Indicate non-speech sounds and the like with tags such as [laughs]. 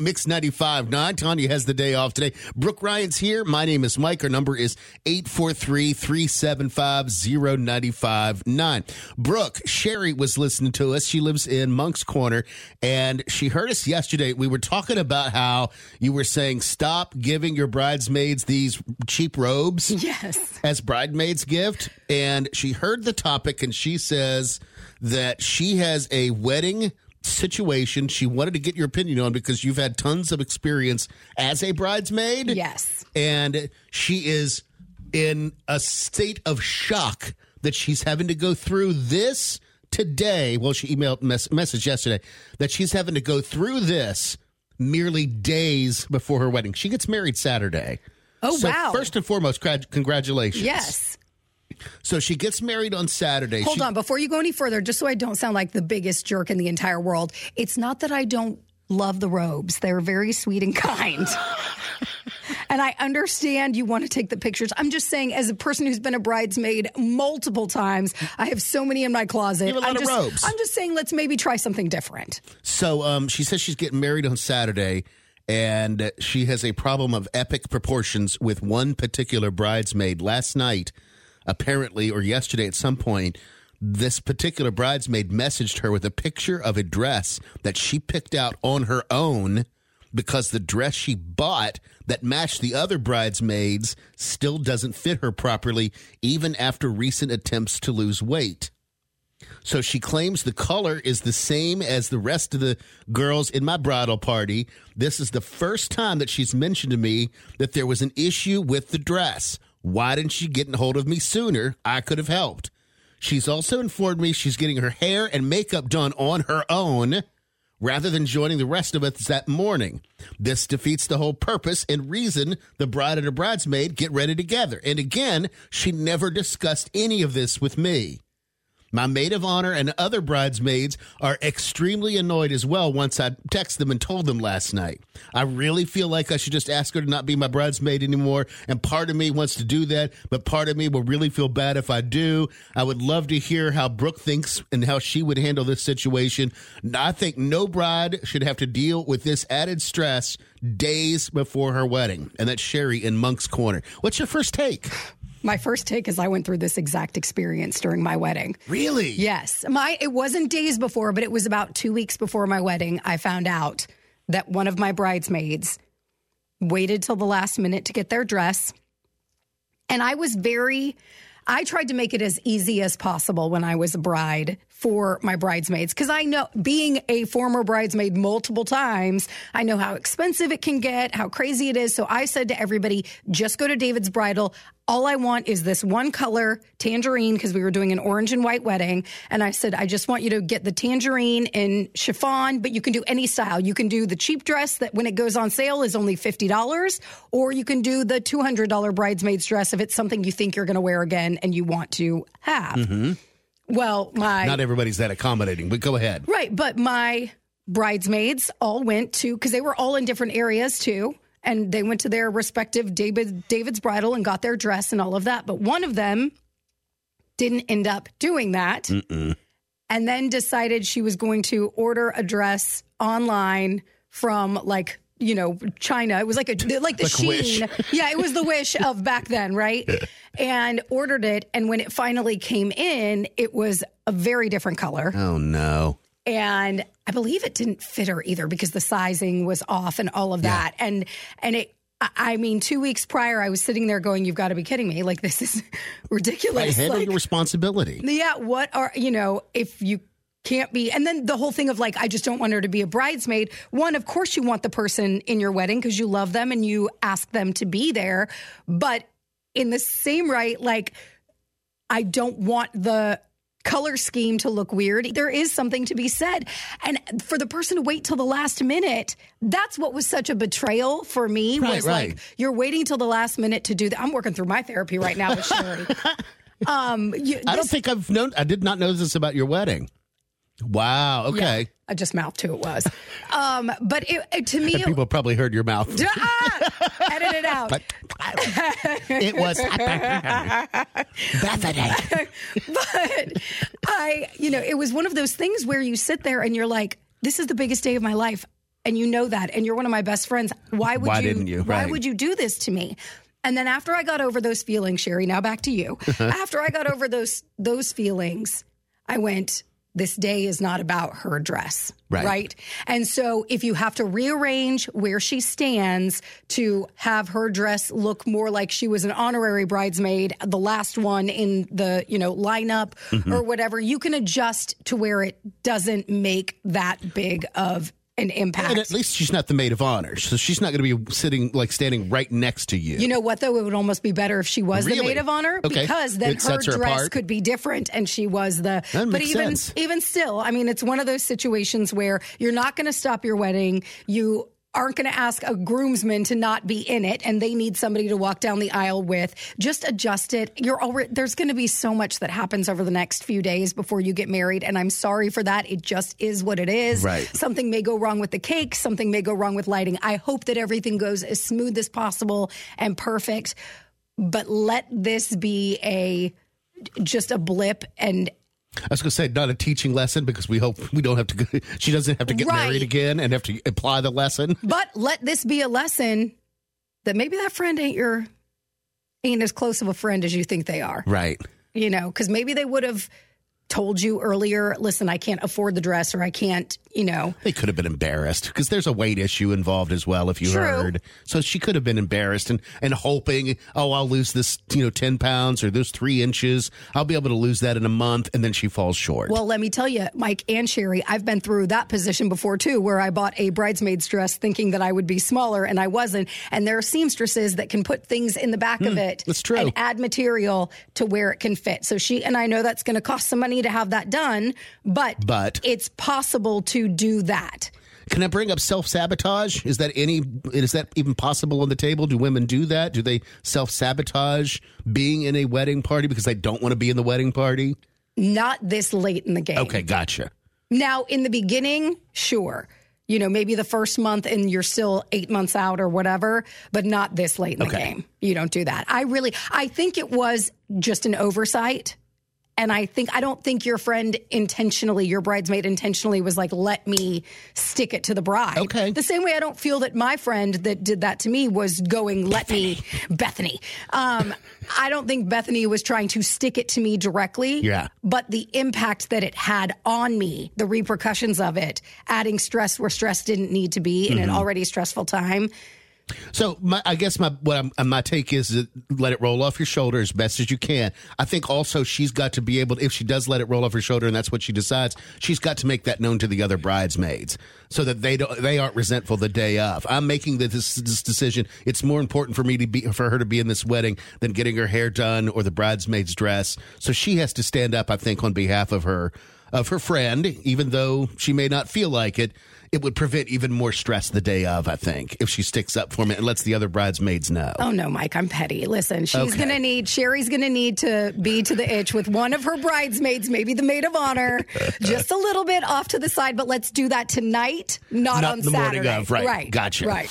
Mix 95 9. Tanya has the day off today. Brooke Ryan's here. My name is Mike. Our number is 843 375 0959. Brooke, Sherry was listening to us. She lives in Moncks Corner and she heard us yesterday. We were talking about how you were saying stop giving your bridesmaids these cheap robes [laughs] Yes. as bridesmaids gift. And she heard the topic and she says that she has a wedding situation she wanted to get your opinion on because you've had tons of experience as a bridesmaid. Yes. And she is in a state of shock that she's having to go through this today. Well, she emailed mess- message yesterday that she's having to go through this merely days before her wedding. She gets married Saturday. Oh, So wow. First and foremost, congratulations. Yes. So she gets married on Saturday. Hold She- on. Before you go any further, just so I don't sound like the biggest jerk in the entire world, it's not that I don't love the robes. They're very sweet and kind. [laughs] and I understand you want to take the pictures. I'm just saying, as a person who's been a bridesmaid multiple times, I have so many in my closet. You have a lot I'm of just, robes. I'm just saying, let's maybe try something different. So um, she says she's getting married on Saturday, and she has a problem of epic proportions with one particular bridesmaid. Last night, apparently, or yesterday at some point, this particular bridesmaid messaged her with a picture of a dress that she picked out on her own because the dress she bought that matched the other bridesmaids still doesn't fit her properly, even after recent attempts to lose weight. So she claims the color is the same as the rest of the girls in my bridal party. This is the first time that she's mentioned to me that there was an issue with the dress. Why didn't she get in hold of me sooner? I could have helped. She's also informed me she's getting her hair and makeup done on her own rather than joining the rest of us that morning. This defeats the whole purpose and reason the bride and her bridesmaid get ready together. And again, she never discussed any of this with me. My maid of honor and other bridesmaids are extremely annoyed as well once I texted them and told them last night. I really feel like I should just ask her to not be my bridesmaid anymore. And part of me wants to do that, but part of me will really feel bad if I do. I would love to hear how Brooke thinks and how she would handle this situation. I think no bride should have to deal with this added stress days before her wedding. And that's Sherry in Moncks Corner. What's your first take? My first take is I went through this exact experience during my wedding. Really? Yes. My it wasn't days before, but it was about 2 weeks before my wedding I found out that one of my bridesmaids waited till the last minute to get their dress. And I was very I tried to make it as easy as possible when I was a bride for my bridesmaids because I know being a former bridesmaid multiple times, I know how expensive it can get, how crazy it is. So I said to everybody, just go to David's Bridal. All I want is this one color, tangerine, because we were doing an orange and white wedding. And I said, I just want you to get the tangerine in chiffon, but you can do any style. You can do the cheap dress that when it goes on sale is only $50, or you can do the $200 bridesmaid's dress if it's something you think you're going to wear again and you want to have. Mm-hmm. Well, my Not everybody's that accommodating, but go ahead. Right, but my bridesmaids all went to because they were all in different areas too, and they went to their respective David David's bridal and got their dress and all of that. But one of them didn't end up doing that, and then decided she was going to order a dress online from like you know China. It was like a like the Like a Wish. Shein. Yeah, it was the wish of back then, right? [laughs] And ordered it, and when it finally came in, it was a very different color Oh, no. and I believe it didn't fit her either because the sizing was off and all of that. And and it, I- mean, two weeks prior, I was sitting there going, "You've got to be kidding me! Like this is [laughs] ridiculous." handle Like, your responsibility. yeah, what are you know if you can't be and then the whole thing of like i just don't want her to be a bridesmaid one of course you want the person in your wedding because you love them and you ask them to be there but in the same right like i don't want the color scheme to look weird there is something to be said and for the person to wait till the last minute that's what was such a betrayal for me Right, was right. like you're waiting till the last minute to do that i'm working through my therapy right now with sherry [laughs] um you, I don't think I've known. I did not know this about your wedding. Wow. Okay. Yeah, I just mouthed who it was. Um, but it, it- to me, And [laughs] people probably heard your mouth. [laughs] Ah! edit it out. It was Bethany. [laughs] but I, you know, it was one of those things where you sit there and you're like, this is the biggest day of my life. and you know that, and you're one of my best friends. Why would Why you? didn't you? Why Right. would you do this to me? And then after I got over those feelings, Sherry, now back to you. [laughs] after I got over those those feelings, I went. This day is not about her dress, Right. And so, if you have to rearrange where she stands to have her dress look more like she was an honorary bridesmaid, the last one in the you know lineup Mm-hmm. or whatever, you can adjust to where it doesn't make that big of an impact. And at least she's not the maid of honor, so she's not going to be sitting like standing right next to you. You know what, though? It would almost be better if she was the maid of honor Okay. because then It her her dress apart. could be different and she was the. That but even sense. even still, I mean, it's one of those situations where you're not going to stop your wedding. You aren't going to ask a groomsman to not be in it and they need somebody to walk down the aisle with. Just adjust it. You're already there's going to be so much that happens over the next few days before you get married and i'm sorry for that. It just is what it is. Right. something may go wrong with the cake. Something may go wrong with lighting. I hope that everything goes as smooth as possible and perfect but let this be a just a blip and I was going to say not a teaching lesson because we hope we don't have to. [laughs] She doesn't have to get Right. married again and have to apply the lesson. [laughs] but let this be a lesson that maybe that friend ain't your ain't as close of a friend as you think they are Right. you know because maybe they would have told you earlier listen i can't afford the dress or i can't you know They could have been embarrassed because there's a weight issue involved as well. If you True. heard, so she could have been embarrassed and and hoping, oh, I'll lose this, you know, ten pounds or those three inches. I'll be able to lose that in a month, and then she falls short. Well, let me tell you, Mike and Sherry, I've been through that position before too, where I bought a bridesmaid's dress thinking that I would be smaller and I wasn't. And there are seamstresses that can put things in the back of it Hmm, that's true. and add material to where it can fit. So she and I know that's going to cost some money to have that done, but But- it's possible to do that. Can I bring up self sabotage? Is that any? Is that even possible on the table? Do women do that? Do they self sabotage being in a wedding party because they don't want to be in the wedding party? Not this late in the game. Okay, gotcha. Now, in the beginning, sure. You know, maybe the first month and you're still eight months out or whatever, but not this late in the game. You don't do that. I really, I think it was just an oversight. And I think, I don't think your friend intentionally, your bridesmaid intentionally was like, let me stick it to the bride. Okay. The same way I don't feel that my friend that did that to me was going, let me, Bethany. Um, I don't think Bethany was trying to stick it to me directly Yeah. but the impact that it had on me, the repercussions of it, adding stress where stress didn't need to be in an Mm-hmm. already stressful time. So my, I guess my what I'm, my take is that let it roll off your shoulder as best as you can. I think also she's got to be able, if she does let it roll off her shoulder, and that's what she decides, she's got to make that known to the other bridesmaids so that they don't they aren't resentful the day of. I'm making this, this decision. It's more important for me to be for her to be in this wedding than getting her hair done or the bridesmaid's dress. So she has to stand up. I think on behalf of her of her friend, even though she may not feel like it. It would prevent even more stress the day of, I think, if she sticks up for me and lets the other bridesmaids know. Oh no, Mike, I'm petty. Listen, she's Okay. going to need, Sherry's going to need to be to the itch with one of her bridesmaids, maybe the maid of honor, [laughs] just a little bit off to the side. But let's do that tonight, not, Not on the morning Saturday. of, right. Right. Gotcha. Right.